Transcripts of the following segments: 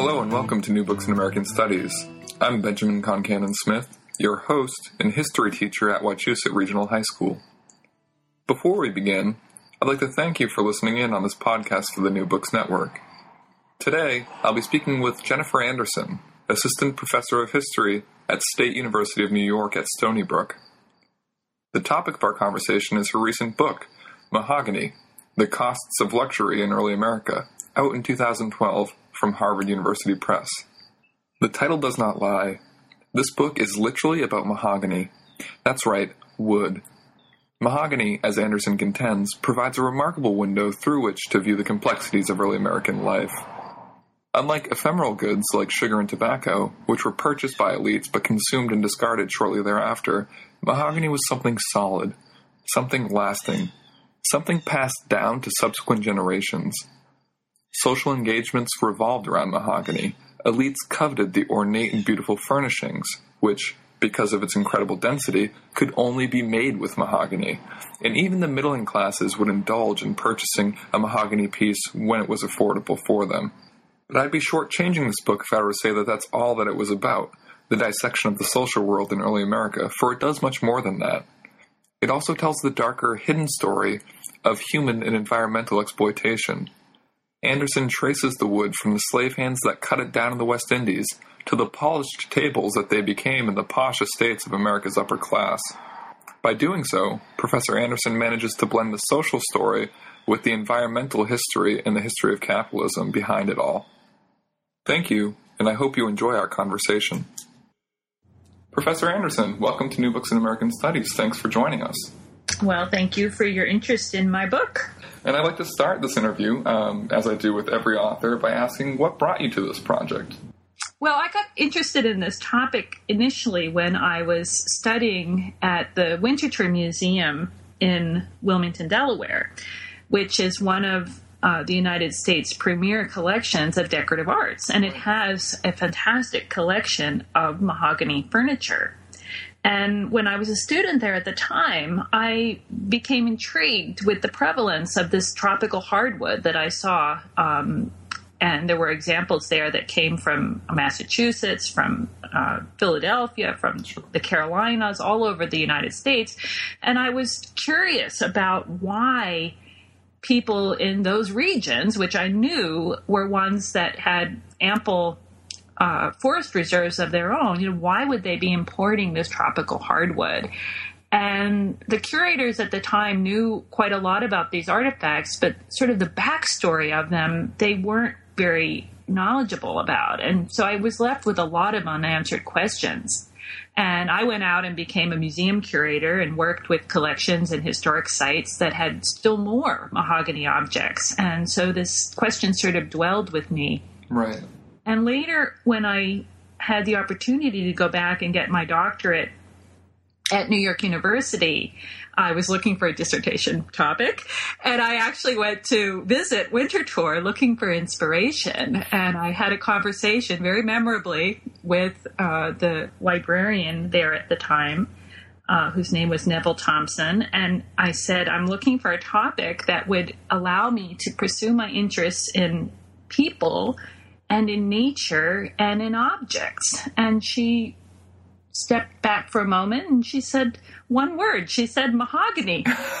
Hello and welcome to New Books in American Studies. I'm Benjamin Concannon Smith, your host and history teacher at Wachusett Regional High School. Before we begin, I'd like to thank you for listening in on this podcast for the New Books Network. Today, I'll be speaking with Jennifer Anderson, Assistant Professor of History at State University of New York at Stony Brook. The topic of our conversation is her recent book, Mahogany The Costs of Luxury in Early America, out in 2012 from Harvard University Press. The title does not lie. This book is literally about mahogany. That's right, wood. Mahogany, as Anderson contends, provides a remarkable window through which to view the complexities of early American life. Unlike ephemeral goods like sugar and tobacco, which were purchased by elites but consumed and discarded shortly thereafter, mahogany was something solid, something lasting, something passed down to subsequent generations. Social engagements revolved around mahogany. Elites coveted the ornate and beautiful furnishings, which, because of its incredible density, could only be made with mahogany. And even the middling classes would indulge in purchasing a mahogany piece when it was affordable for them. But I'd be shortchanging this book if I were to say that that's all that it was about the dissection of the social world in early America, for it does much more than that. It also tells the darker, hidden story of human and environmental exploitation. Anderson traces the wood from the slave hands that cut it down in the West Indies to the polished tables that they became in the posh estates of America's upper class. By doing so, Professor Anderson manages to blend the social story with the environmental history and the history of capitalism behind it all. Thank you, and I hope you enjoy our conversation. Professor Anderson, welcome to New Books in American Studies. Thanks for joining us. Well, thank you for your interest in my book. And I'd like to start this interview, um, as I do with every author, by asking what brought you to this project? Well, I got interested in this topic initially when I was studying at the Winterthur Museum in Wilmington, Delaware, which is one of uh, the United States' premier collections of decorative arts. And it has a fantastic collection of mahogany furniture. And when I was a student there at the time, I became intrigued with the prevalence of this tropical hardwood that I saw. Um, and there were examples there that came from Massachusetts, from uh, Philadelphia, from the Carolinas, all over the United States. And I was curious about why people in those regions, which I knew were ones that had ample uh, forest reserves of their own, you know, why would they be importing this tropical hardwood? And the curators at the time knew quite a lot about these artifacts, but sort of the backstory of them, they weren't very knowledgeable about. And so I was left with a lot of unanswered questions. And I went out and became a museum curator and worked with collections and historic sites that had still more mahogany objects. And so this question sort of dwelled with me. Right. And later, when I had the opportunity to go back and get my doctorate at New York University, I was looking for a dissertation topic, and I actually went to visit Winterthur looking for inspiration. And I had a conversation very memorably with uh, the librarian there at the time, uh, whose name was Neville Thompson. And I said, I'm looking for a topic that would allow me to pursue my interests in people and in nature and in objects. And she stepped back for a moment and she said one word. She said mahogany.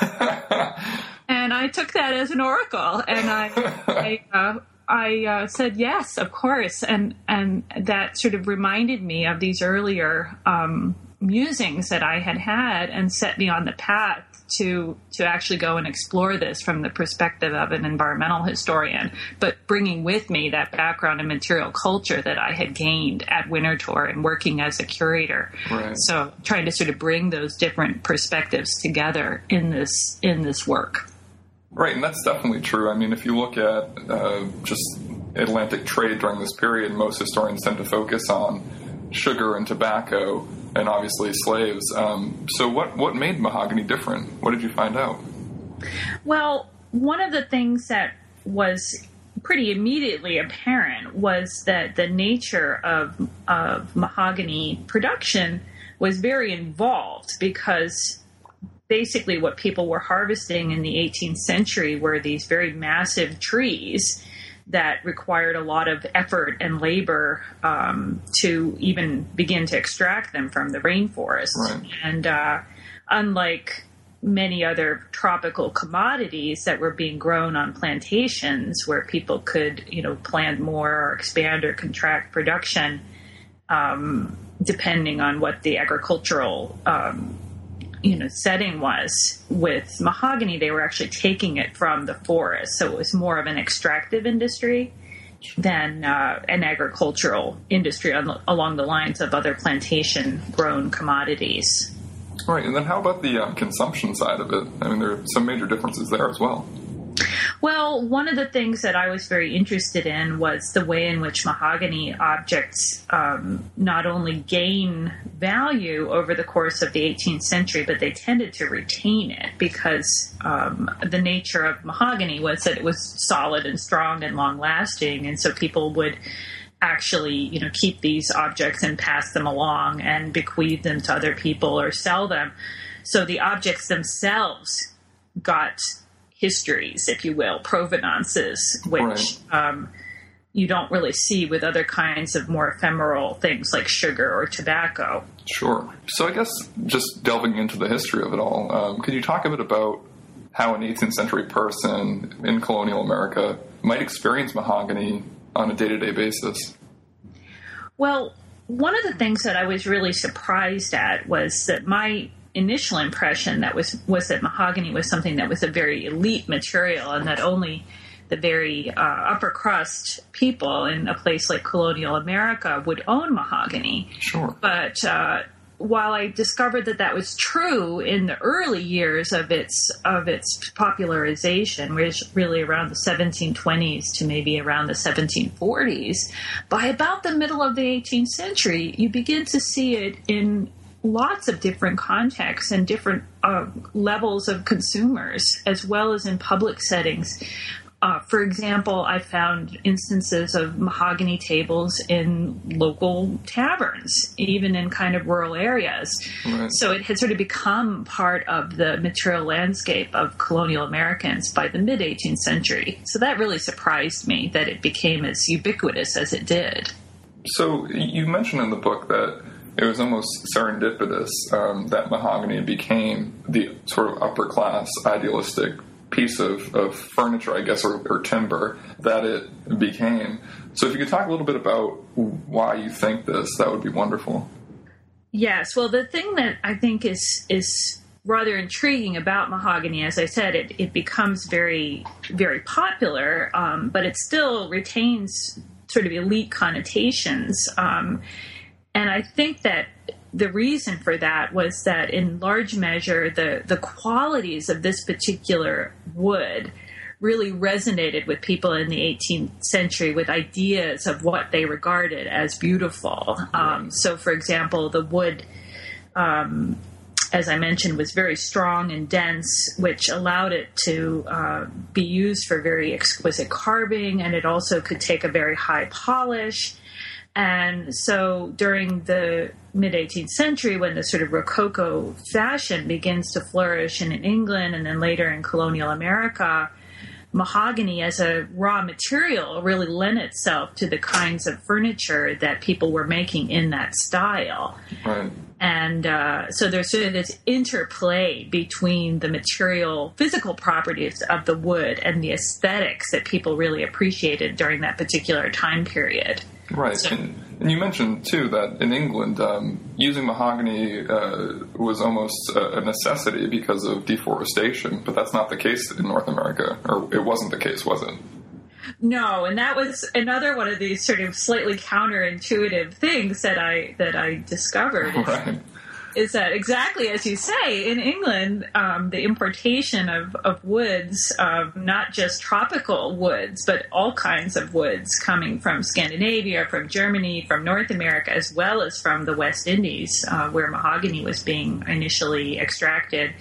and I took that as an oracle. And I, I, uh, I uh, said yes, of course, and and that sort of reminded me of these earlier um, musings that I had had, and set me on the path to to actually go and explore this from the perspective of an environmental historian, but bringing with me that background in material culture that I had gained at Winterthur and working as a curator. Right. So trying to sort of bring those different perspectives together in this in this work. Right, and that's definitely true. I mean, if you look at uh, just Atlantic trade during this period, most historians tend to focus on sugar and tobacco, and obviously slaves. Um, so, what what made mahogany different? What did you find out? Well, one of the things that was pretty immediately apparent was that the nature of, of mahogany production was very involved because basically what people were harvesting in the 18th century were these very massive trees that required a lot of effort and labor um, to even begin to extract them from the rainforest. Right. And uh, unlike many other tropical commodities that were being grown on plantations where people could, you know, plant more or expand or contract production, um, depending on what the agricultural um, you know setting was with mahogany they were actually taking it from the forest so it was more of an extractive industry than uh, an agricultural industry on, along the lines of other plantation grown commodities Right, and then how about the um, consumption side of it? I mean, there are some major differences there as well. Well, one of the things that I was very interested in was the way in which mahogany objects um, not only gain value over the course of the 18th century, but they tended to retain it because um, the nature of mahogany was that it was solid and strong and long lasting, and so people would actually you know keep these objects and pass them along and bequeath them to other people or sell them. So the objects themselves got histories, if you will, provenances, which Right. um, you don't really see with other kinds of more ephemeral things like sugar or tobacco. Sure. So I guess just delving into the history of it all, um, could you talk a bit about how an 18th century person in colonial America might experience mahogany on a day to day basis? Well, one of the things that I was really surprised at was that my initial impression that was was that mahogany was something that was a very elite material and that only the very uh, upper crust people in a place like colonial America would own mahogany. Sure. But uh, while I discovered that that was true in the early years of its of its popularization, which really around the 1720s to maybe around the 1740s, by about the middle of the 18th century, you begin to see it in lots of different contexts and different uh, levels of consumers, as well as in public settings. Uh, for example, I found instances of mahogany tables in local taverns, even in kind of rural areas. Right. So it had sort of become part of the material landscape of colonial Americans by the mid 18th century. So that really surprised me that it became as ubiquitous as it did. So you mentioned in the book that it was almost serendipitous um, that mahogany became the sort of upper class idealistic piece of, of furniture, I guess, or, or timber that it became. So if you could talk a little bit about why you think this, that would be wonderful. Yes, well, the thing that I think is is rather intriguing about mahogany, as I said, it, it becomes very very popular, um, but it still retains sort of elite connotations, um, and I think that the reason for that was that in large measure the the qualities of this particular wood really resonated with people in the 18th century with ideas of what they regarded as beautiful. Um, so, for example, the wood, um, as I mentioned, was very strong and dense, which allowed it to uh, be used for very exquisite carving, and it also could take a very high polish. And so during the mid 18th century, when the sort of Rococo fashion begins to flourish in England and then later in colonial America, mahogany as a raw material really lent itself to the kinds of furniture that people were making in that style. Right. And uh, so there's sort of this interplay between the material, physical properties of the wood and the aesthetics that people really appreciated during that particular time period. Right. And, and you mentioned, too, that in England, um, using mahogany uh, was almost a a necessity because of deforestation, but that's not the case in North America, or it wasn't the case, was it? No, and that was another one of these sort of slightly counterintuitive things that I that I discovered. Right. Is that exactly as you say in England, um, the importation of, of woods, um, not just tropical woods, but all kinds of woods coming from Scandinavia, from Germany, from North America, as well as from the West Indies, uh, where mahogany was being initially extracted,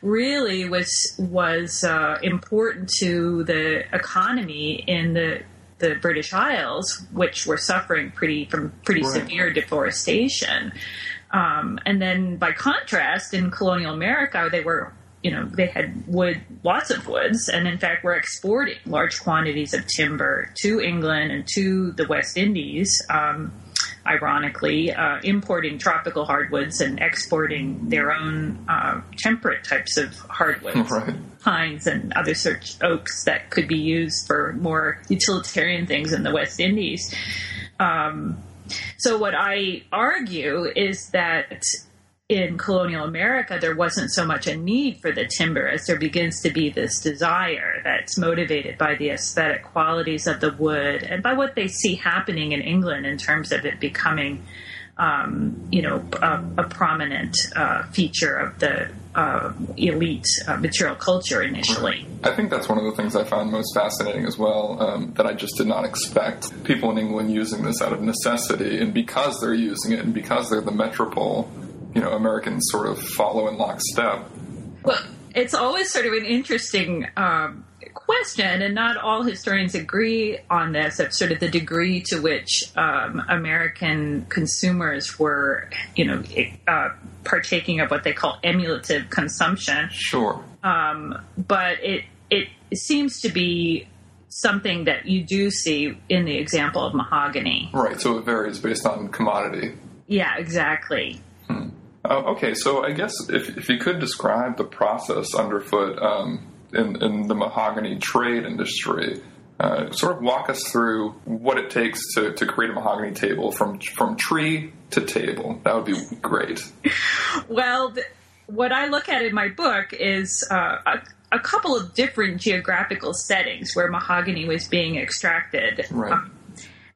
really was was uh, important to the economy in the the British Isles, which were suffering pretty from pretty right. severe deforestation. Um, and then, by contrast, in colonial America, they were, you know, they had wood, lots of woods, and in fact, were exporting large quantities of timber to England and to the West Indies. Um, ironically, uh, importing tropical hardwoods and exporting their own uh, temperate types of hardwoods, right. pines and other such oaks that could be used for more utilitarian things in the West Indies. Um, so, what I argue is that in colonial America, there wasn't so much a need for the timber as there begins to be this desire that's motivated by the aesthetic qualities of the wood and by what they see happening in England in terms of it becoming, um, you know, a, a prominent uh, feature of the uh, elite uh, material culture initially. I think that's one of the things I found most fascinating as well um, that I just did not expect. People in England using this out of necessity, and because they're using it, and because they're the metropole you know Americans sort of follow in lockstep. Well, it's always sort of an interesting um, question, and not all historians agree on this. Of sort of the degree to which um, American consumers were, you know, uh, partaking of what they call emulative consumption. Sure. Um, but it it seems to be something that you do see in the example of mahogany. Right. So it varies based on commodity. Yeah. Exactly. Uh, okay, so I guess if, if you could describe the process underfoot um, in, in the mahogany trade industry, uh, sort of walk us through what it takes to, to create a mahogany table from from tree to table. That would be great. well, th- what I look at in my book is uh, a, a, couple of different geographical settings where mahogany was being extracted. Right. Um,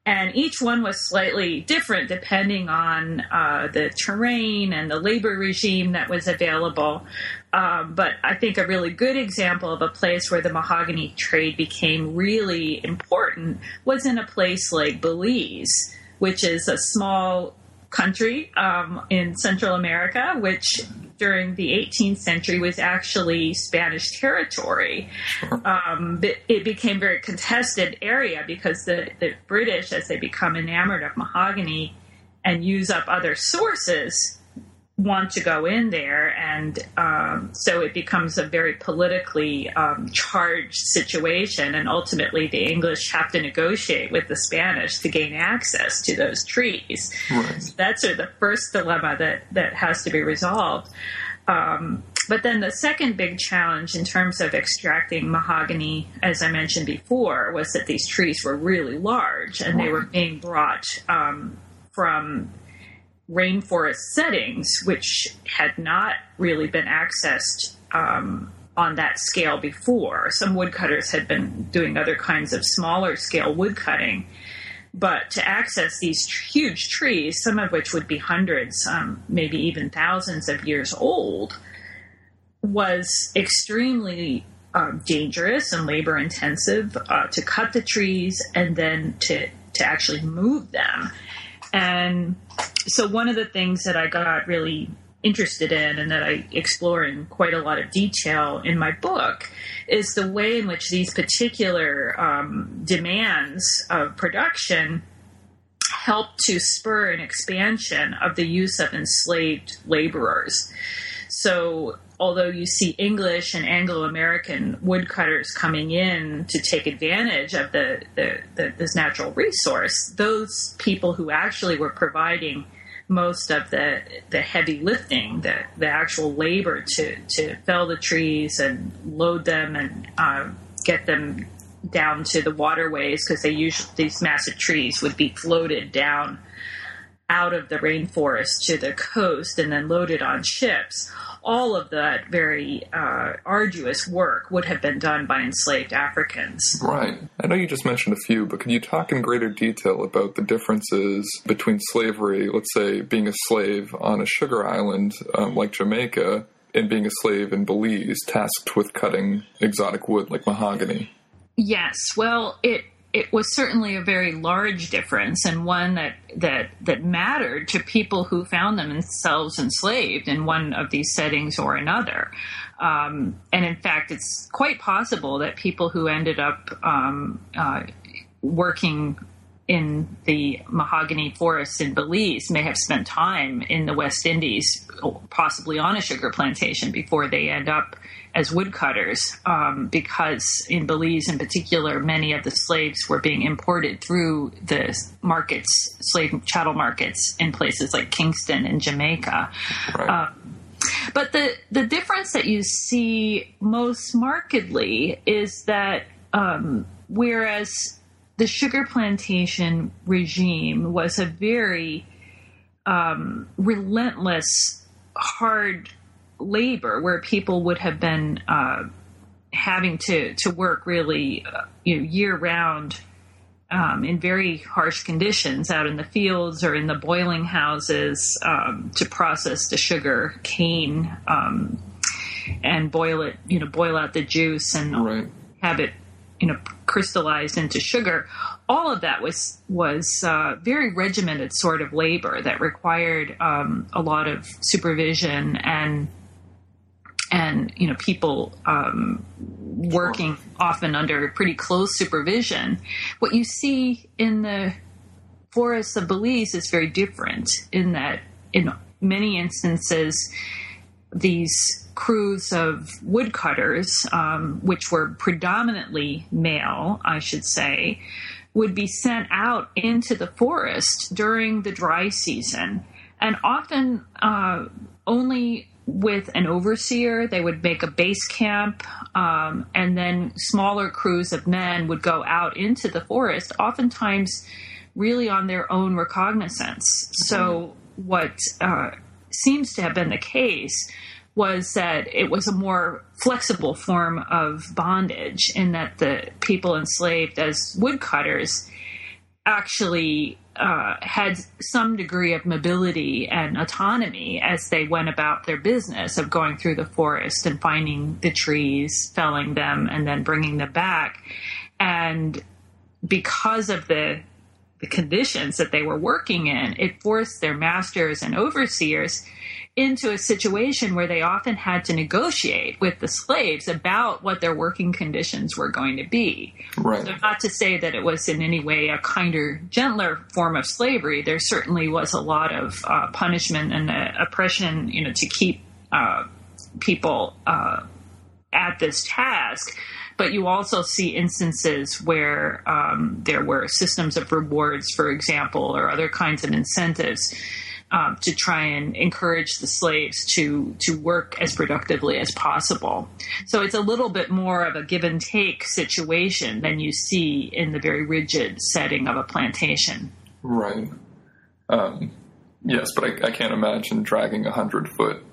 and each one was slightly different depending on uh, the terrain and the labor regime that was available. Um, but I think a really good example of a place where the mahogany trade became really important was in a place like Belize, which is a small country um, in Central America, which during the 18th century was actually Spanish territory. Um, it became a very contested area because the, the British, as they become enamored of mahogany and use up other sources, want to go in there, and um, so it becomes a very politically um, charged situation. And ultimately, the English have to negotiate with the Spanish to gain access to those trees. Right. So that's sort of the first dilemma that that has to be resolved. Um, but then the second big challenge in terms of extracting mahogany, as I mentioned before, was that these trees were really large and they were being brought um, from rainforest settings, which had not really been accessed um, on that scale before. Some woodcutters had been doing other kinds of smaller scale woodcutting. But to access these huge trees, some of which would be hundreds, um, maybe even thousands of years old, was extremely um, dangerous and labor intensive uh, to cut the trees and then to, to actually move them. And so one of the things that I got really interested in and that I explore in quite a lot of detail in my book is the way in which these particular um, demands of production help to spur an expansion of the use of enslaved laborers. So although you see English and Anglo American woodcutters coming in to take advantage of the, the, the, this natural resource, those people who actually were providing most of the the heavy lifting, the the actual labor to to fell the trees and load them and uh, get them down to the waterways because they usually these massive trees would be floated down out of the rainforest to the coast and then loaded on ships all of that very uh, arduous work would have been done by enslaved Africans. Right. I know you just mentioned a few, but could you talk in greater detail about the differences between slavery, let's say being a slave on a sugar island um, like Jamaica, and being a slave in Belize, tasked with cutting exotic wood like mahogany? Yes. Well, it it was certainly a very large difference and one that that that mattered to people who found themselves enslaved in one of these settings or another. Um, and in fact, it's quite possible that people who ended up um, uh, working in the mahogany forests in Belize may have spent time in the West Indies, possibly on a sugar plantation, before they end up as woodcutters um, because in Belize, in particular, many of the slaves were being imported through the markets, slave chattel markets in places like Kingston and Jamaica. Right. Uh, but the the difference that you see most markedly is that um, whereas the sugar plantation regime was a very um, relentless, hard labor where people would have been uh, having to to work really uh, you know year round um, in very harsh conditions out in the fields or in the boiling houses um, to process the sugar cane um, and boil it you know boil out the juice and right. have it you know crystallized into sugar all of that was was uh, very regimented sort of labor that required um, a lot of supervision and and you know people um, working often under pretty close supervision. What you see in the forests of Belize is very different in that in many instances these crews of woodcutters, um, which were predominantly male, I should say, would be sent out into the forest during the dry season, and often uh, only with an overseer. They would make a base camp, um, and then smaller crews of men would go out into the forest, oftentimes really on their own recognizance. Mm-hmm. So, what uh, seems to have been the case was that it was a more flexible form of bondage in that the people enslaved as woodcutters actually uh, had some degree of mobility and autonomy as they went about their business of going through the forest and finding the trees, felling them, and then bringing them back. And because of the the conditions that they were working in, it forced their masters and overseers into a situation where they often had to negotiate with the slaves about what their working conditions were going to be. Right. So, not to say that it was in any way a kinder, gentler form of slavery. There certainly was a lot of uh, punishment and uh, oppression, you know, to keep uh, people uh, at this task. But you also see instances where um, there were systems of rewards, for example, or other kinds of incentives um, to try and encourage the slaves to to work as productively as possible. So it's a little bit more of a give and take situation than you see in the very rigid setting of a plantation. Right. Um, yes, but I, I can't imagine dragging a hundred foot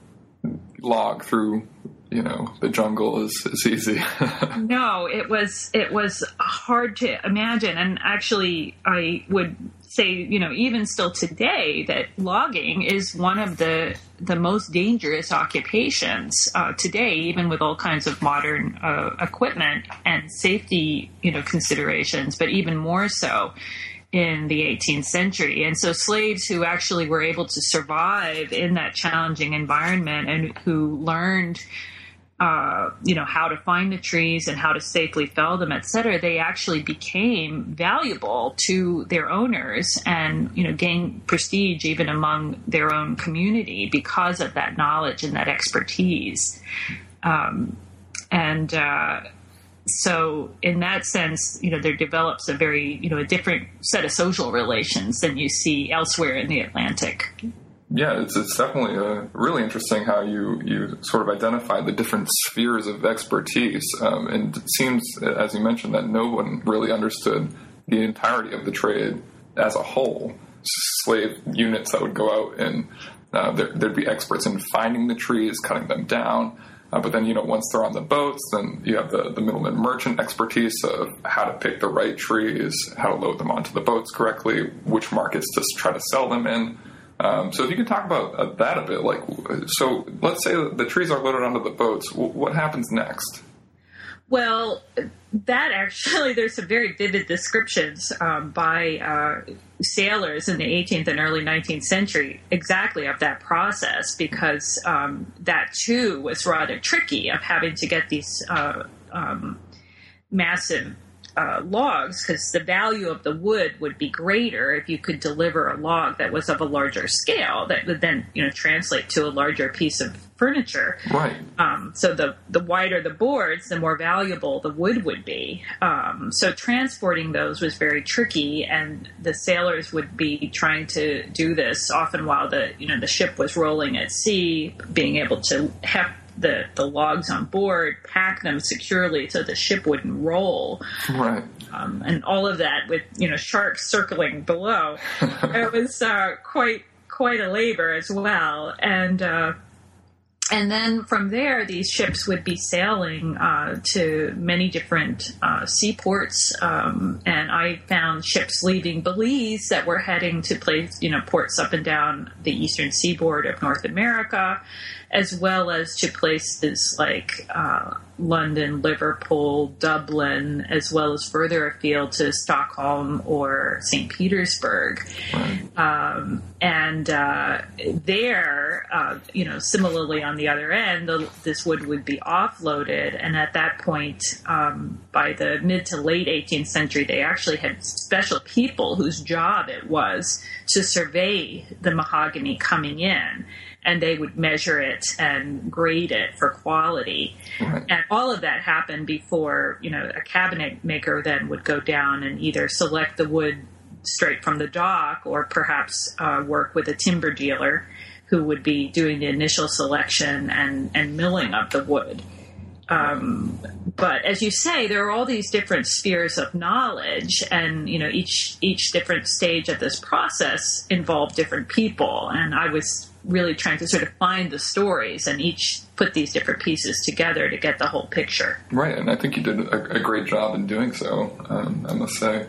log through you know the jungle is, is easy no it was it was hard to imagine and actually i would say, you know, even still today, that logging is one of the the most dangerous occupations uh, today, even with all kinds of modern uh, equipment and safety, you know, considerations, but even more so in the 18th century. And so slaves who actually were able to survive in that challenging environment and who learned uh, you know how to find the trees and how to safely fell them, et cetera, they actually became valuable to their owners and you know gained prestige even among their own community because of that knowledge and that expertise. Um, and uh, so, in that sense, you know, there develops a very you know a different set of social relations than you see elsewhere in the Atlantic. Yeah, it's, it's definitely a, really interesting how you, you sort of identify the different spheres of expertise. Um, and it seems, as you mentioned, that no one really understood the entirety of the trade as a whole. Slave units that would go out and uh, there, would be experts in finding the trees, cutting them down. Uh, but then, you know, once they're on the boats, then you have the, the middleman merchant expertise of how to pick the right trees, how to load them onto the boats correctly, which markets to try to sell them in. Um, so if you could talk about uh, that a bit, like, so let's say the trees are loaded onto the boats. W- what happens next? Well, that actually, there's some very vivid descriptions um, by uh, sailors in the 18th and early 19th century exactly of that process because um, that too was rather tricky of having to get these uh, um, massive uh, logs because the value of the wood would be greater if you could deliver a log that was of a larger scale that would then you know translate to a larger piece of furniture. Right. Um, so the the wider the boards, the more valuable the wood would be. Um, so transporting those was very tricky, and the sailors would be trying to do this often while the you know the ship was rolling at sea, being able to have the, the logs on board, pack them securely so the ship wouldn't roll. Right. Um, and all of that with, you know, sharks circling below. it was uh, quite quite a labor as well. And uh, and then from there, these ships would be sailing uh, to many different uh, seaports. Um, and I found ships leaving Belize that were heading to place, you know, ports up and down the eastern seaboard of North America as well as to places like uh, London, Liverpool, Dublin, as well as further afield to Stockholm or St. Petersburg. Um, and uh, there, uh, you know, similarly on the other end, the, this wood would be offloaded. And at that point, um, by the mid to late 18th century, they actually had special people whose job it was to survey the mahogany coming in and they would measure it and grade it for quality. Right. And all of that happened before, you know, a cabinet maker then would go down and either select the wood straight from the dock or perhaps uh, work with a timber dealer who would be doing the initial selection and, and milling of the wood. Um, but as you say, there are all these different spheres of knowledge, and you know each each different stage of this process involved different people. And I was really trying to sort of find the stories and each put these different pieces together to get the whole picture. Right, and I think you did a, a great job in doing so. Um, I must say.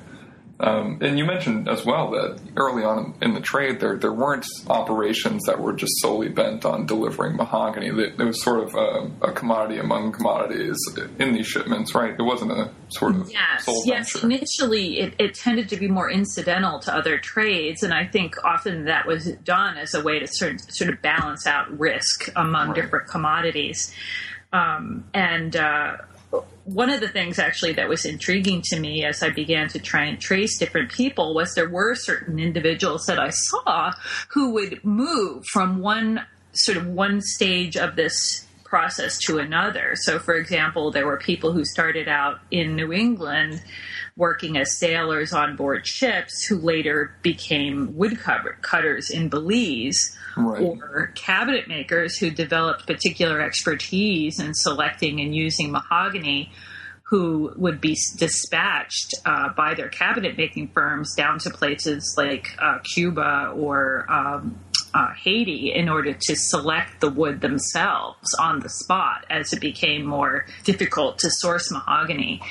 Um, and you mentioned as well that early on in the trade, there there weren't operations that were just solely bent on delivering mahogany. It, was sort of a, a, commodity among commodities in these shipments, right? It wasn't a sort of yes, yes. Venture. Initially, it, it tended to be more incidental to other trades, and I think often that was done as a way to sort of, sort of balance out risk among right. different commodities. Um, and uh, one of the things actually that was intriguing to me as I began to try and trace different people was there were certain individuals that I saw who would move from one sort of one stage of this process to another. So, for example, there were people who started out in New England working as sailors on board ships who later became woodcutters in Belize right. or cabinet makers who developed particular expertise in selecting and using mahogany who would be dispatched uh, by their cabinet making firms down to places like uh, Cuba or um, uh, Haiti in order to select the wood themselves on the spot as it became more difficult to source mahogany.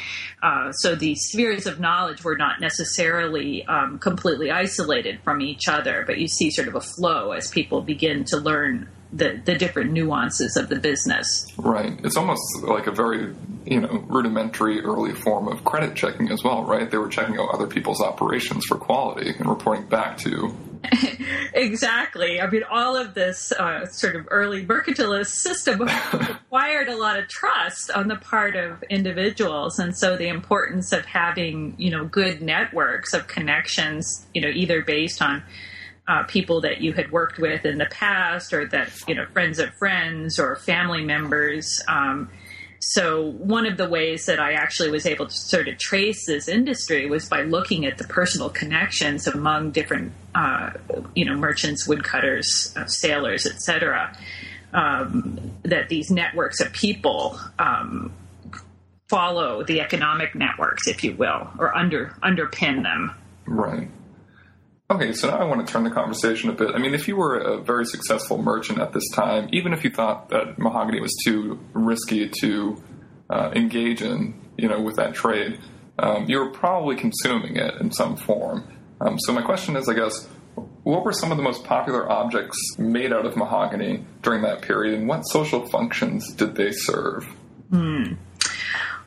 Uh, so these spheres of knowledge were not necessarily um, completely isolated from each other, but you see sort of a flow as people begin to learn the, the different nuances of the business. Right. It's almost like a very you know rudimentary early form of credit checking as well, right? They were checking out other people's operations for quality and reporting back to. exactly. I mean, all of this uh, sort of early mercantilist system required a lot of trust on the part of individuals, and so the importance of having you know good networks of connections, you know, either based on uh, people that you had worked with in the past, or that you know friends of friends or family members. Um, so one of the ways that I actually was able to sort of trace this industry was by looking at the personal connections among different, uh, you know, merchants, woodcutters, uh, sailors, etc. Um, that these networks of people um, follow the economic networks, if you will, or under underpin them. Right. Okay, so now I want to turn the conversation a bit. I mean, if you were a very successful merchant at this time, even if you thought that mahogany was too risky to uh, engage in, you know, with that trade, um, you were probably consuming it in some form. Um, so my question is, I guess, what were some of the most popular objects made out of mahogany during that period, and what social functions did they serve? Hmm.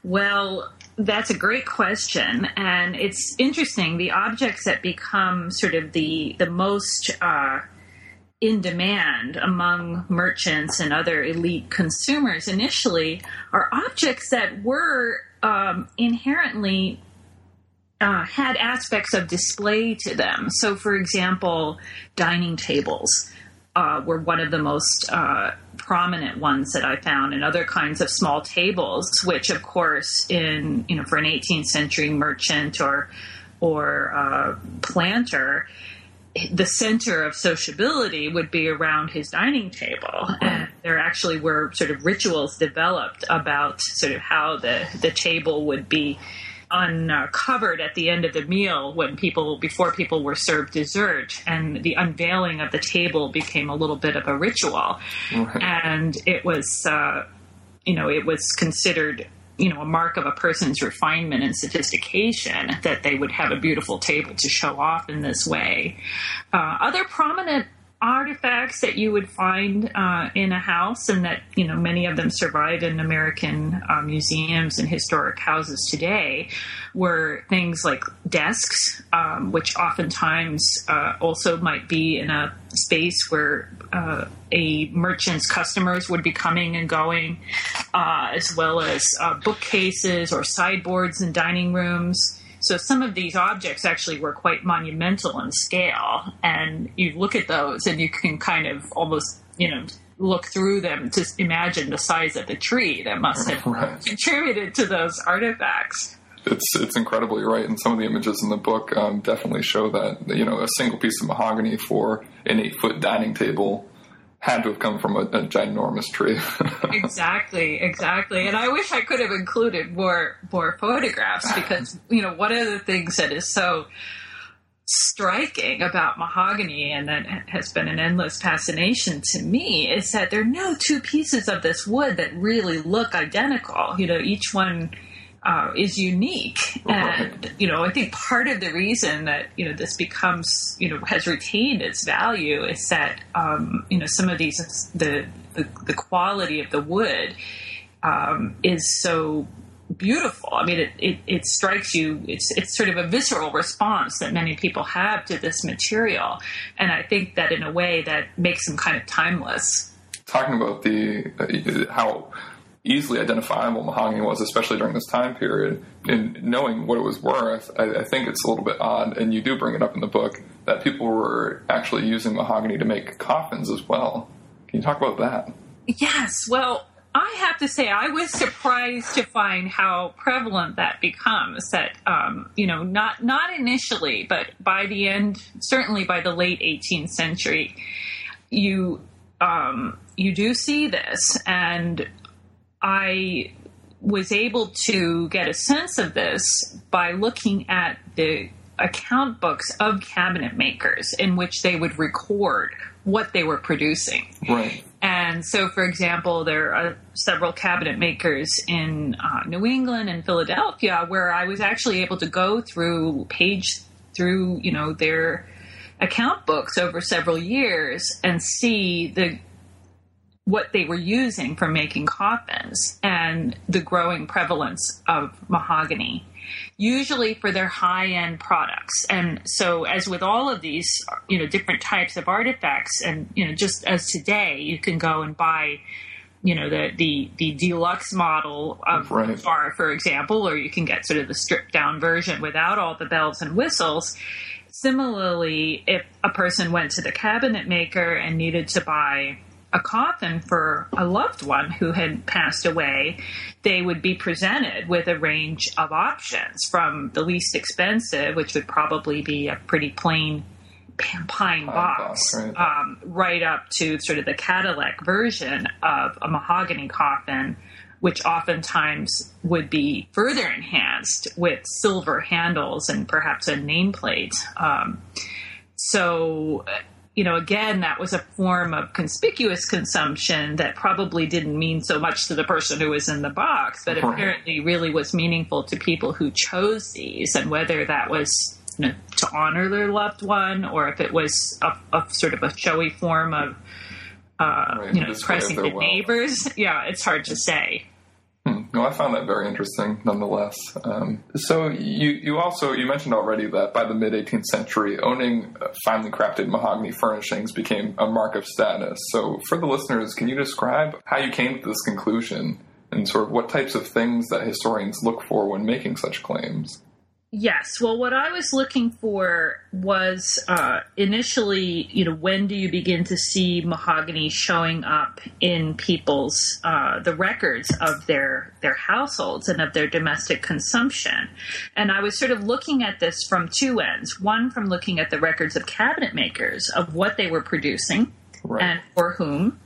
Well, that's a great question, and it's interesting. The objects that become sort of the the most uh, in demand among merchants and other elite consumers initially are objects that were um, inherently uh, had aspects of display to them. So, for example, dining tables uh, were one of the most uh, prominent ones that I found, and other kinds of small tables, which, of course, in you know, for an 18th century merchant or or uh, planter, the center of sociability would be around his dining table. And there actually were sort of rituals developed about sort of how the the table would be uncovered at the end of the meal when people before people were served dessert and the unveiling of the table became a little bit of a ritual. And it was uh, you know it was considered you know a mark of a person's refinement and sophistication that they would have a beautiful table to show off in this way. Uh, other prominent artifacts that you would find uh, in a house, and that you know many of them survive in American uh, museums and historic houses today, were things like desks, um, which oftentimes uh, also might be in a space where uh, a merchant's customers would be coming and going, uh, as well as uh, bookcases or sideboards in dining rooms. So some of these objects actually were quite monumental in scale, and you look at those and you can kind of almost, you know, look through them to imagine the size of the tree that must have right. contributed to those artifacts. It's it's incredibly right, and some of the images in the book um, definitely show that you know a single piece of mahogany for an eight foot dining table had to have come from a, a ginormous tree. exactly, exactly. And I wish I could have included more more photographs because you know one of the things that is so striking about mahogany and that has been an endless fascination to me is that there are no two pieces of this wood that really look identical. You know, each one uh, is unique. And, you know, I think part of the reason that, you know, this becomes, you know, has retained its value is that, um, you know, some of these, the, the, the quality of the wood um, is so beautiful. I mean, it, it, it, strikes you, it's, it's sort of a visceral response that many people have to this material. And I think that in a way that makes them kind of timeless. Talking about the, uh, how, easily identifiable mahogany was, especially during this time period. And knowing what it was worth, I, I, think it's a little bit odd, and you do bring it up in the book, that people were actually using mahogany to make coffins as well. Can you talk about that? Yes. Well, I have to say, I was surprised to find how prevalent that becomes. That um, you know, not not initially, but by the end, certainly by the late 18th century, you um, you do see this, and I was able to get a sense of this by looking at the account books of cabinet makers in which they would record what they were producing. Right. And so, for example, there are several cabinet makers in uh, New England and Philadelphia where I was actually able to go through page through, you know, their account books over several years and see the what they were using for making coffins and the growing prevalence of mahogany, usually for their high end products. And so, as with all of these, you know, different types of artifacts, and you know, just as today, you can go and buy. You know the the the deluxe model of right. bar, for example, or you can get sort of the stripped down version without all the bells and whistles. Similarly, if a person went to the cabinet maker and needed to buy a coffin for a loved one who had passed away, they would be presented with a range of options from the least expensive, which would probably be a pretty plain pine box, right. Um, right up to sort of the Cadillac version of a mahogany coffin, which oftentimes would be further enhanced with silver handles and perhaps a nameplate. Um, so, you know, again, that was a form of conspicuous consumption that probably didn't mean so much to the person who was in the box, but Right. apparently really was meaningful to people who chose these, and whether that was you know, to honor their loved one or if it was a, a sort of a showy form of, uh, Right, you know, of impressing the wealth. neighbors. Yeah, it's hard to say. Hmm. I found that very interesting, nonetheless. Um, so you you also you mentioned already that by the mid 18th century, owning uh, finely crafted mahogany furnishings became a mark of status. So for the listeners, can you describe how you came to this conclusion and sort of what types of things that historians look for when making such claims? Yes. Well, what I was looking for was uh, initially, you know, when do you begin to see mahogany showing up in people's uh, the records of their their households and of their domestic consumption? And I was sort of looking at this from two ends. One, from looking at the records of cabinet makers of what they were producing Right. and for whom,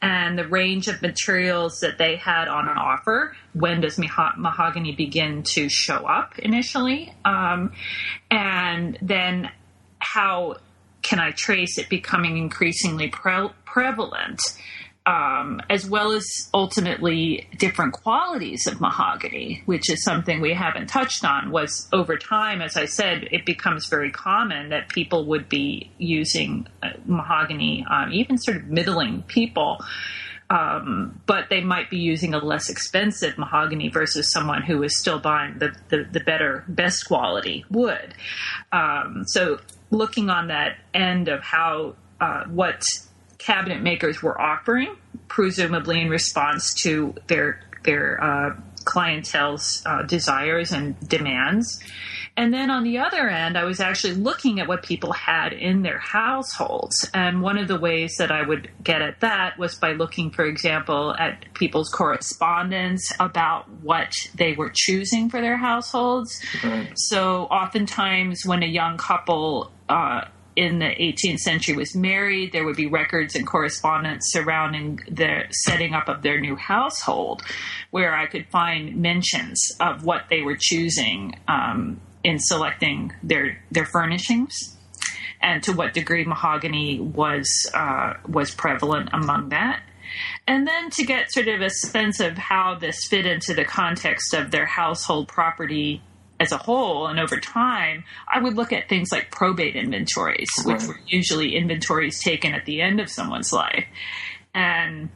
and the range of materials that they had on offer. When does maho- mahogany begin to show up initially? Um, and then how can I trace it becoming increasingly pre- prevalent? Um, as well as ultimately different qualities of mahogany, which is something we haven't touched on. Was over time, as I said, it becomes very common that people would be using uh, mahogany, um, even sort of middling people, um, but they might be using a less expensive mahogany versus someone who is still buying the, the, the better, best quality wood. Um, so, looking on that end of how uh, what cabinet makers were offering, presumably in response to their their uh, clientele's uh, desires and demands. And then on the other end, I was actually looking at what people had in their households. And one of the ways that I would get at that was by looking, for example, at people's correspondence about what they were choosing for their households. Right. So oftentimes, when a young couple uh, in the 18th century was married, there would be records and correspondence surrounding the setting up of their new household, where I could find mentions of what they were choosing um, in selecting their their furnishings. And to what degree mahogany was uh, was prevalent among that, and then to get sort of a sense of how this fit into the context of their household property as a whole and over time, I would look at things like probate inventories, which were usually inventories taken at the end of someone's life. And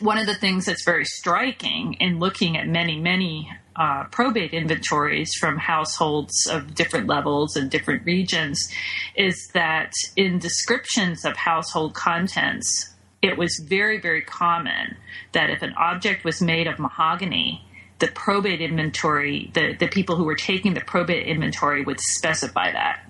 one of the things that's very striking in looking at many, many uh, probate inventories from households of different levels and different regions is that in descriptions of household contents, it was very, very common that if an object was made of mahogany, the probate inventory, the, the people who were taking the probate inventory would specify that.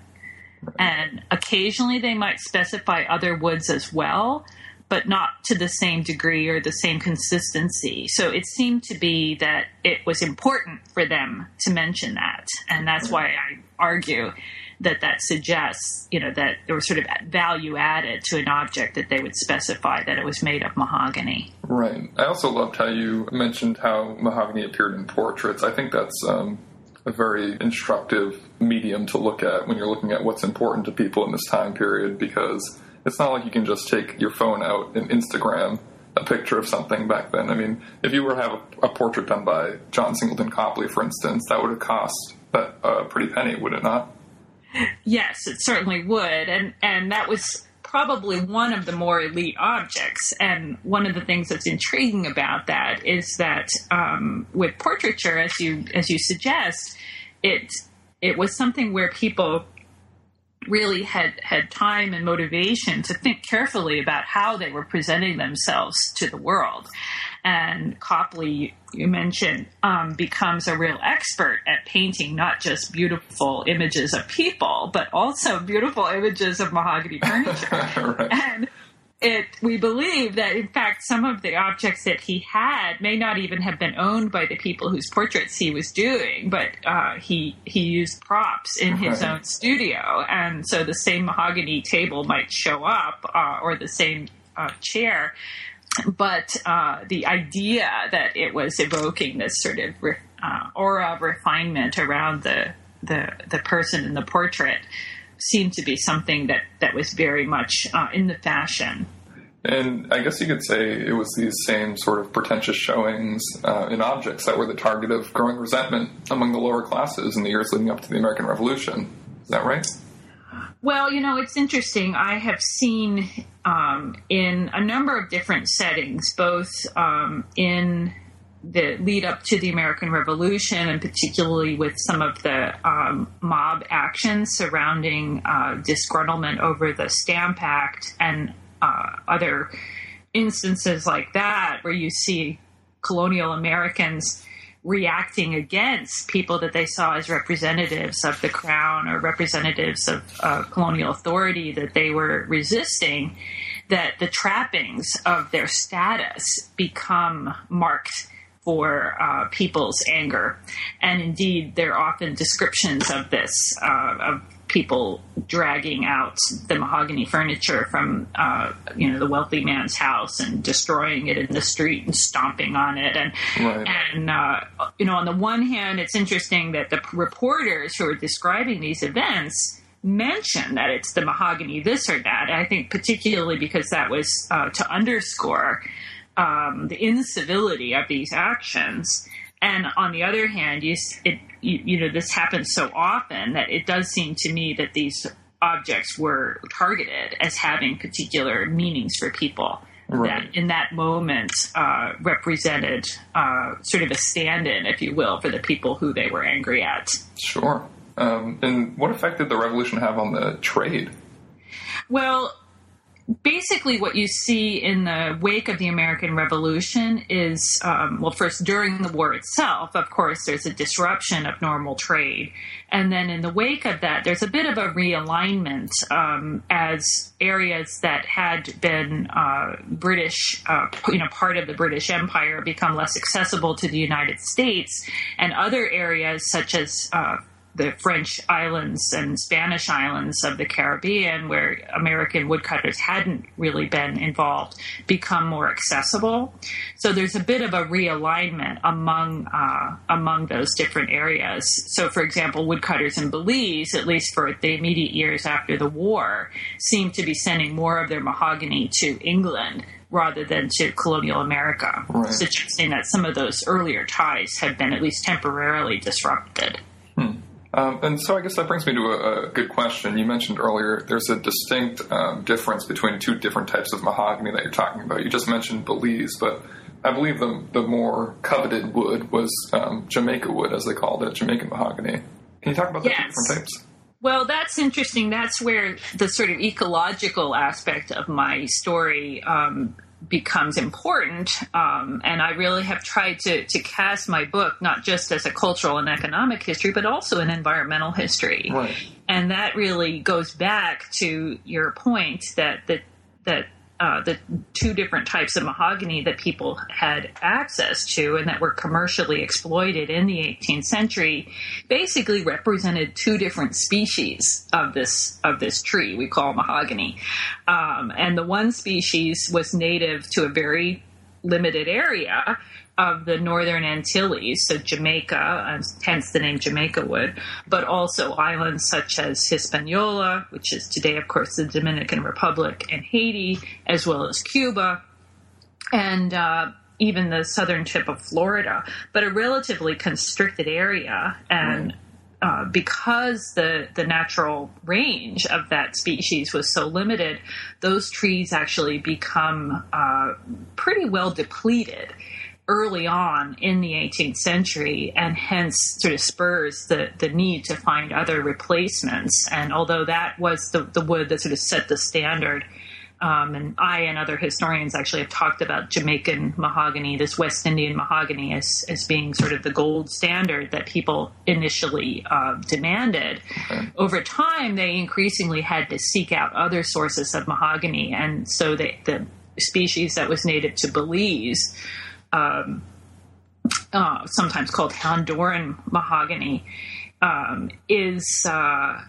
And occasionally they might specify other woods as well, but not to the same degree or the same consistency. So it seemed to be that it was important for them to mention that. And that's why I argue that that suggests, you know, that there was sort of value added to an object that they would specify that it was made of mahogany. Right. I also loved how you mentioned how mahogany appeared in portraits. I think that's um, a very instructive medium to look at when you're looking at what's important to people in this time period because it's not like you can just take your phone out and Instagram a picture of something back then. I mean, if you were to have a, a portrait done by John Singleton Copley, for instance, that would have cost a uh, pretty penny, would it not? Yes, it certainly would, and and that was probably one of the more elite objects. And one of the things that's intriguing about that is that um, with portraiture, as you as you suggest, it it was something where people really had had time and motivation to think carefully about how they were presenting themselves to the world. And Copley, you mentioned, um, becomes a real expert at painting not just beautiful images of people, but also beautiful images of mahogany furniture. right. And it, we believe that in fact some of the objects that he had may not even have been owned by the people whose portraits he was doing, but uh, he he used props in his Right. own studio, and so the same mahogany table might show up, uh, or the same uh, chair. But uh, the idea that it was evoking this sort of re- uh, aura of refinement around the, the the person in the portrait seemed to be something that, that was very much uh, in the fashion. And I guess you could say it was these same sort of pretentious showings uh, in objects that were the target of growing resentment among the lower classes in the years leading up to the American Revolution. Is that right? Well, you know, it's interesting. I have seen um, in a number of different settings, both um, in the lead up to the American Revolution, and particularly with some of the um, mob actions surrounding uh, disgruntlement over the Stamp Act and uh, other instances like that, where you see colonial Americans reacting against people that they saw as representatives of the crown or representatives of uh, colonial authority that they were resisting, that the trappings of their status become marked for uh, people's anger. And indeed, there are often descriptions of this, uh, of people dragging out the mahogany furniture from uh, you know the wealthy man's house and destroying it in the street and stomping on it and right. and uh, you know on the one hand it's interesting that the reporters who are describing these events mention that it's the mahogany this or that And I think particularly because that was uh, to underscore um, the incivility of these actions and on the other hand, you, it, you, you know, this happens so often that it does seem to me that these objects were targeted as having particular meanings for people. Right. That in that moment uh, represented uh, sort of a stand in, if you will, for the people who they were angry at. Sure. Um, and what effect did the revolution have on the trade? Well, basically what you see in the wake of the American Revolution is, um, well, first during the war itself, of course, there's a disruption of normal trade, and then in the wake of that, there's a bit of a realignment um, as areas that had been uh, British, uh, you know, part of the British Empire become less accessible to the United States, and other areas such as uh, the French islands and Spanish islands of the Caribbean, where American woodcutters hadn't really been involved, become more accessible. So there's a bit of a realignment among uh, among those different areas. So, for example, woodcutters in Belize, at least for the immediate years after the war, seem to be sending more of their mahogany to England rather than to colonial America, right. suggesting that some of those earlier ties had been at least temporarily disrupted. Um, and so I guess that brings me to a, a, good question. You mentioned earlier there's a distinct um, difference between two different types of mahogany that you're talking about. You just mentioned Belize, but I believe the, the more coveted wood was um, Jamaica wood, as they called it, Jamaican mahogany. Can you talk about the yes. different types? Well, that's interesting. That's where the sort of ecological aspect of my story um, becomes important. Um, and I really have tried to, to cast my book not just as a cultural and economic history, but also an environmental history. Right. And that really goes back to your point that that that uh, the two different types of mahogany that people had access to and that were commercially exploited in the 18th century basically represented two different species of this of this tree we call mahogany. Um, and the one species was native to a very limited area of the Northern Antilles, so Jamaica, hence the name Jamaica wood, but also islands such as Hispaniola, which is today, of course, the Dominican Republic and Haiti, as well as Cuba, and uh, even the southern tip of Florida, but a relatively constricted area. And uh, because the, the natural range of that species was so limited, those trees actually become uh, pretty well depleted early on in the 18th century and hence sort of spurs the, the need to find other replacements. And although that was the, the wood that sort of set the standard, um, and I and other historians actually have talked about Jamaican mahogany, this West Indian mahogany, as, as being sort of the gold standard that people initially uh, demanded. Okay. Over time, they increasingly had to seek out other sources of mahogany, and so the, the species that was native to Belize um, uh, sometimes called Honduran mahogany, um, is uh,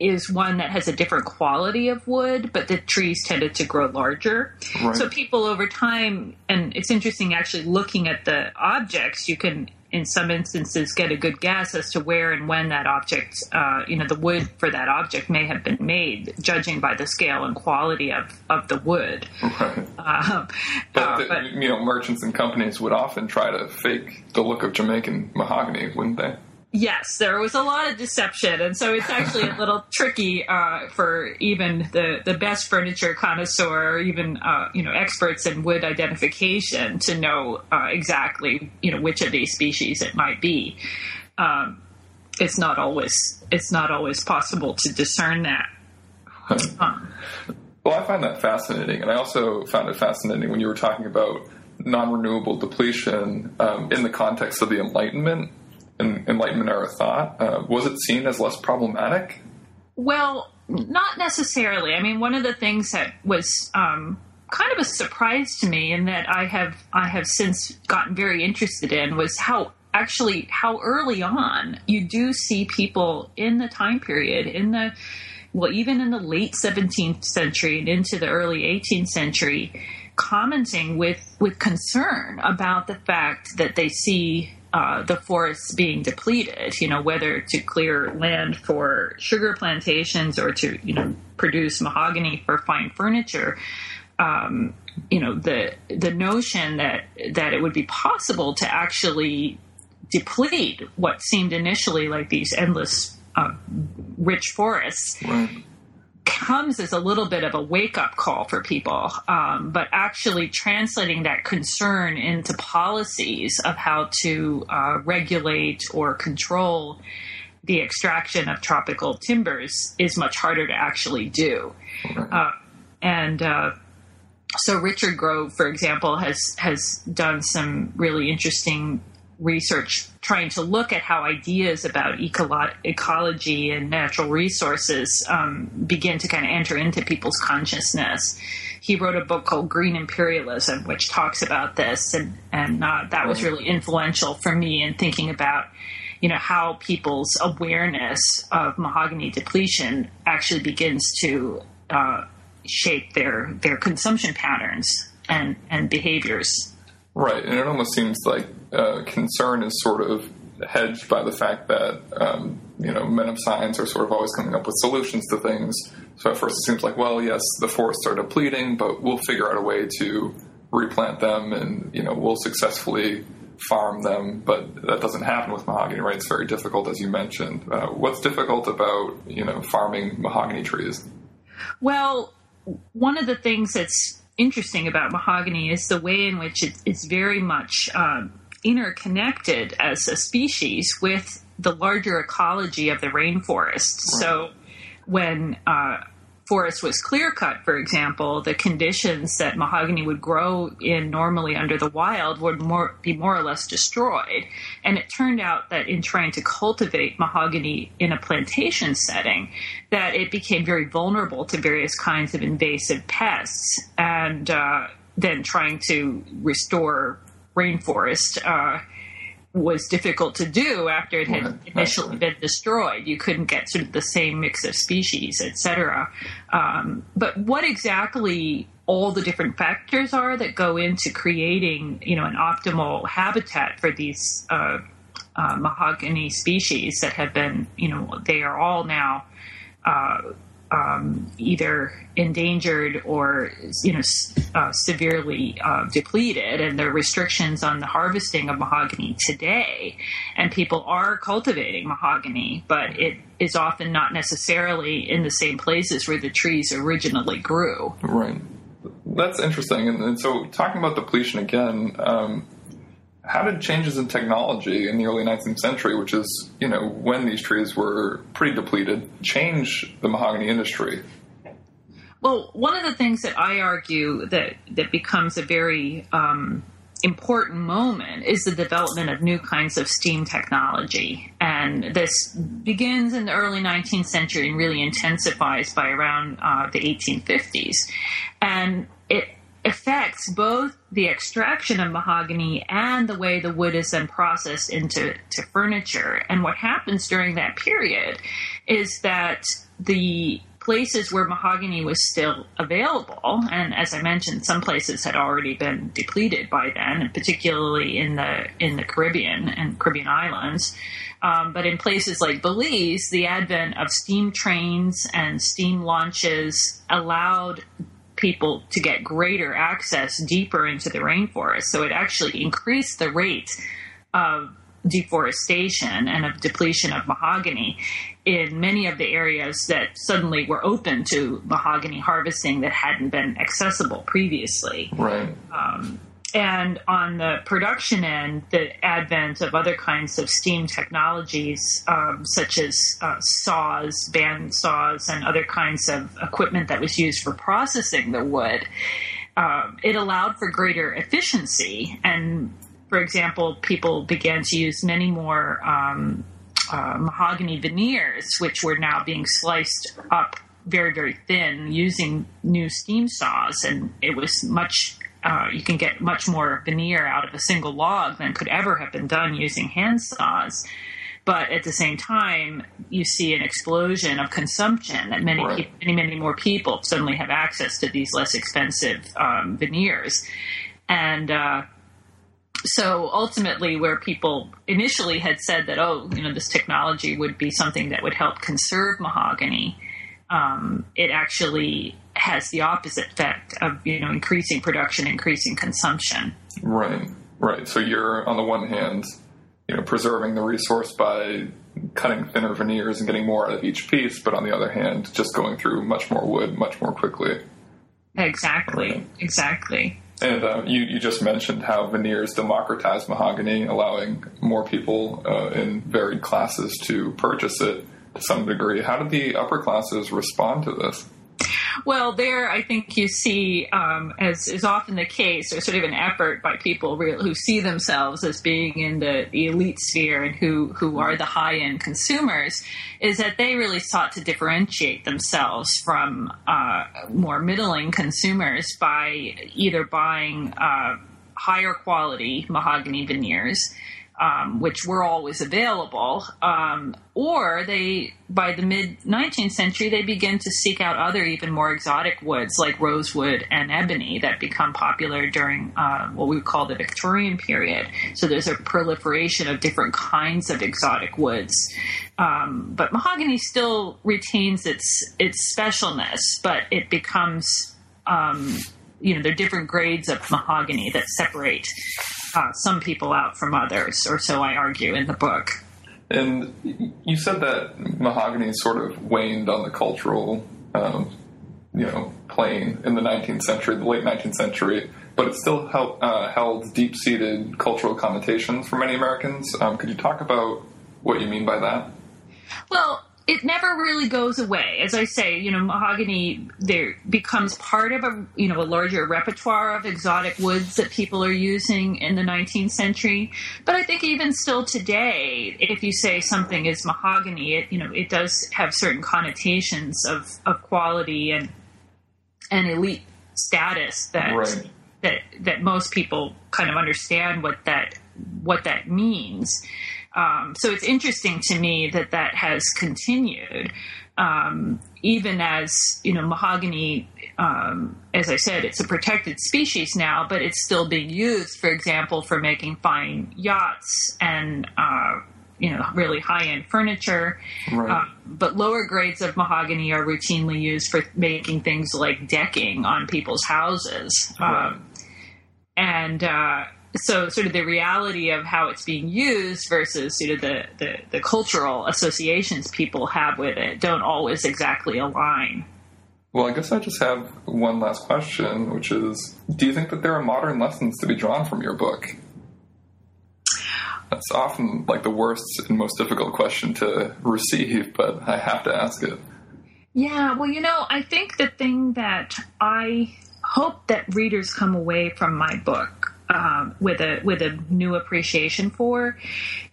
is one that has a different quality of wood, but the trees tended to grow larger. Right. So people over time, and it's interesting actually looking at the objects, you can in some instances get a good guess as to where and when that object, uh, you know, the wood for that object may have been made, judging by the scale and quality of, of the wood. Right. Um, but, uh, the, but, you know, merchants and companies would often try to fake the look of Jamaican mahogany, wouldn't they? Yes, there was a lot of deception, and so it's actually a little tricky uh, for even the, the best furniture connoisseur, or even uh, you know experts in wood identification, to know uh, exactly you know which of these species it might be. Um, it's not always it's not always possible to discern that. Um, well, I find that fascinating, and I also found it fascinating when you were talking about non-renewable depletion um, in the context of the Enlightenment Enlightenment era thought. Uh, was it seen as less problematic? Well, not necessarily. I mean, one of the things that was um, kind of a surprise to me, and that I have I have since gotten very interested in, was how actually how early on you do see people in the time period in the well even in the late 17th century and into the early 18th century commenting with with concern about the fact that they see uh, the forests being depleted, you know, whether to clear land for sugar plantations or to, you know, produce mahogany for fine furniture. Um, you know, the the notion that that it would be possible to actually deplete what seemed initially like these endless uh, rich forests right comes as a little bit of a wake up call for people, um, but actually translating that concern into policies of how to uh, regulate or control the extraction of tropical timbers is much harder to actually do. Uh, and uh, so Richard Grove, for example, has has done some really interesting research trying to look at how ideas about ecolo- ecology and natural resources um, begin to kind of enter into people's consciousness. He wrote a book called Green Imperialism, which talks about this, and and uh, that was really influential for me in thinking about you know how people's awareness of mahogany depletion actually begins to uh, shape their their consumption patterns and and behaviors. Right, and it almost seems like uh, concern is sort of hedged by the fact that um, you know men of science are sort of always coming up with solutions to things. So at first it seems like, well, yes, the forests are depleting, but we'll figure out a way to replant them, and you know we'll successfully farm them. But that doesn't happen with mahogany, right? It's very difficult, as you mentioned. Uh, what's difficult about you know farming mahogany trees? Well, one of the things that's interesting about mahogany is the way in which it, it's very much um, interconnected as a species with the larger ecology of the rainforest. Right. So when uh, forest was clear cut, for example, the conditions that mahogany would grow in normally under the wild would more, be more or less destroyed. And it turned out that in trying to cultivate mahogany in a plantation setting, that it became very vulnerable to various kinds of invasive pests. And uh, then trying to restore rainforest. Uh, was difficult to do after it had initially been destroyed. You couldn't get sort of the same mix of species, etc. Um, but what exactly all the different factors are that go into creating, you know, an optimal habitat for these uh, uh, mahogany species that have been, you know, they are all now. Uh, um, either endangered or you know uh, severely uh, depleted, and there are restrictions on the harvesting of mahogany today. And people are cultivating mahogany, but it is often not necessarily in the same places where the trees originally grew. Right. That's interesting. And, and so, talking about depletion again. Um, how did changes in technology in the early 19th century, which is, you know, when these trees were pretty depleted, change the mahogany industry? Well, one of the things that I argue that, that becomes a very um, important moment is the development of new kinds of steam technology. And this begins in the early 19th century and really intensifies by around uh, the 1850s. And it affects both the extraction of mahogany and the way the wood is then processed into to furniture. And what happens during that period is that the places where mahogany was still available, and as I mentioned, some places had already been depleted by then, and particularly in the in the Caribbean and Caribbean islands. Um, but in places like Belize, the advent of steam trains and steam launches allowed people to get greater access deeper into the rainforest. So it actually increased the rate of deforestation and of depletion of mahogany in many of the areas that suddenly were open to mahogany harvesting that hadn't been accessible previously. Right. Um, and on the production end, the advent of other kinds of steam technologies, um, such as uh, saws, band saws, and other kinds of equipment that was used for processing the wood, uh, it allowed for greater efficiency. And, for example, people began to use many more um, uh, mahogany veneers, which were now being sliced up very, very thin using new steam saws. And it was much uh, you can get much more veneer out of a single log than could ever have been done using hand saws. But at the same time, you see an explosion of consumption that many, Right. many, many more people suddenly have access to these less expensive um, veneers. And uh, so ultimately, where people initially had said that, oh, you know, this technology would be something that would help conserve mahogany, um, it actually has the opposite effect of you know increasing production, increasing consumption. Right, right. So you're on the one hand, you know, preserving the resource by cutting thinner veneers and getting more out of each piece, but on the other hand, just going through much more wood much more quickly. Exactly, Right. exactly. And uh, you, you just mentioned how veneers democratize mahogany, allowing more people uh, in varied classes to purchase it to some degree. How did the upper classes respond to this? Well, there I think you see, um, as is often the case, there's sort of an effort by people real, who see themselves as being in the, the elite sphere and who, who are the high end consumers, is that they really sought to differentiate themselves from uh, more middling consumers by either buying uh, higher quality mahogany veneers. Um, which were always available, um, or they, by the mid 19th century, they begin to seek out other, even more exotic woods like rosewood and ebony that become popular during uh, what we would call the Victorian period. So there's a proliferation of different kinds of exotic woods. Um, but mahogany still retains its its specialness, but it becomes um, you know, there are different grades of mahogany that separate uh, some people out from others, or so I argue in the book. And you said that mahogany sort of waned on the cultural, um, you know, plane in the 19th century, the late 19th century, but it still held, uh, held deep-seated cultural connotations for many Americans. Um, could you talk about what you mean by that? Well, it never really goes away. As I say, you know, mahogany there becomes part of a you know a larger repertoire of exotic woods that people are using in the 19th century. But I think even still today, if you say something is mahogany, it you know it does have certain connotations of of quality and and elite status that Right. that that most people kind of understand what that what that means. Um, so it's interesting to me that that has continued, um, even as you know mahogany. Um, as I said, it's a protected species now, but it's still being used, for example, for making fine yachts and uh, you know really high end furniture. Right. Uh, but lower grades of mahogany are routinely used for making things like decking on people's houses. Right. Um, and uh, so, sort of the reality of how it's being used versus sort of the, the, the cultural associations people have with it don't always exactly align. Well, I guess I just have one last question, which is Do you think that there are modern lessons to be drawn from your book? That's often like the worst and most difficult question to receive, but I have to ask it. Yeah, well, you know, I think the thing that I hope that readers come away from my book um, with a with a new appreciation for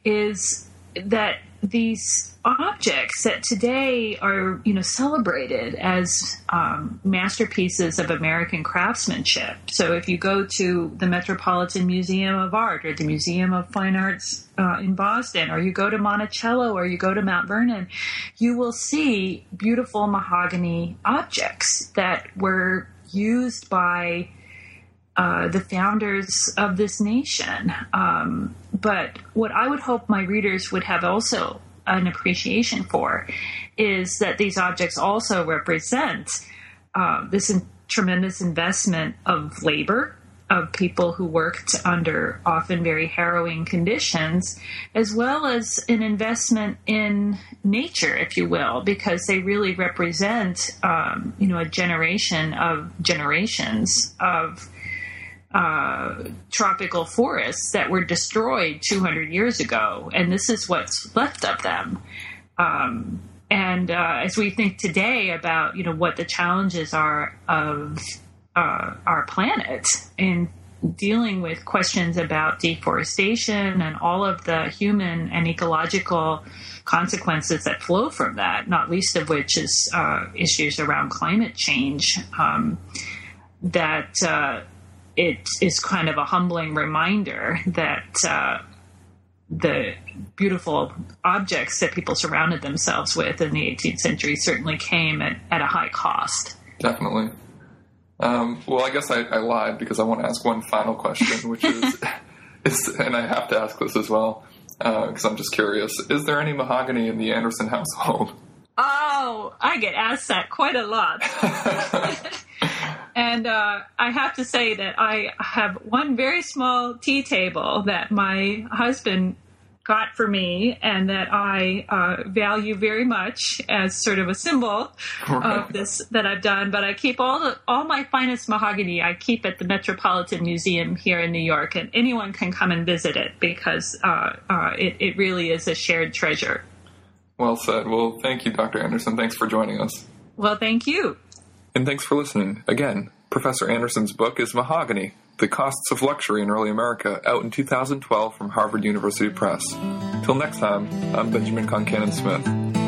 is that these objects that today are you know celebrated as um, masterpieces of American craftsmanship. So if you go to the Metropolitan Museum of Art or the Museum of Fine Arts uh, in Boston, or you go to Monticello, or you go to Mount Vernon, you will see beautiful mahogany objects that were used by uh, the founders of this nation. Um, but what I would hope my readers would have also an appreciation for is that these objects also represent uh, this in- tremendous investment of labor of people who worked under often very harrowing conditions, as well as an investment in nature, if you will, because they really represent, um, you know, a generation of generations of uh, tropical forests that were destroyed 200 years ago, and this is what's left of them. Um, and uh, as we think today about you know what the challenges are of uh, our planet in dealing with questions about deforestation and all of the human and ecological consequences that flow from that, not least of which is uh, issues around climate change. Um, that uh, it is kind of a humbling reminder that uh, the beautiful objects that people surrounded themselves with in the 18th century certainly came at, at a high cost. Definitely. Um, well, I guess I, I, lied because I want to ask one final question, which is, is and I have to ask this as well because uh, I'm just curious: Is there any mahogany in the Anderson household? Oh, I get asked that quite a lot. And uh, I have to say that I have one very small tea table that my husband got for me and that I uh, value very much as sort of a symbol right. of this that I've done. But I keep all the all my finest mahogany. I keep at the Metropolitan Museum here in New York, and anyone can come and visit it because uh, uh, it, it really is a shared treasure. Well said. Well, thank you, Dr. Anderson. Thanks for joining us. Well, thank you. And thanks for listening. Again, Professor Anderson's book is Mahogany The Costs of Luxury in Early America, out in 2012 from Harvard University Press. Till next time, I'm Benjamin Concannon Smith.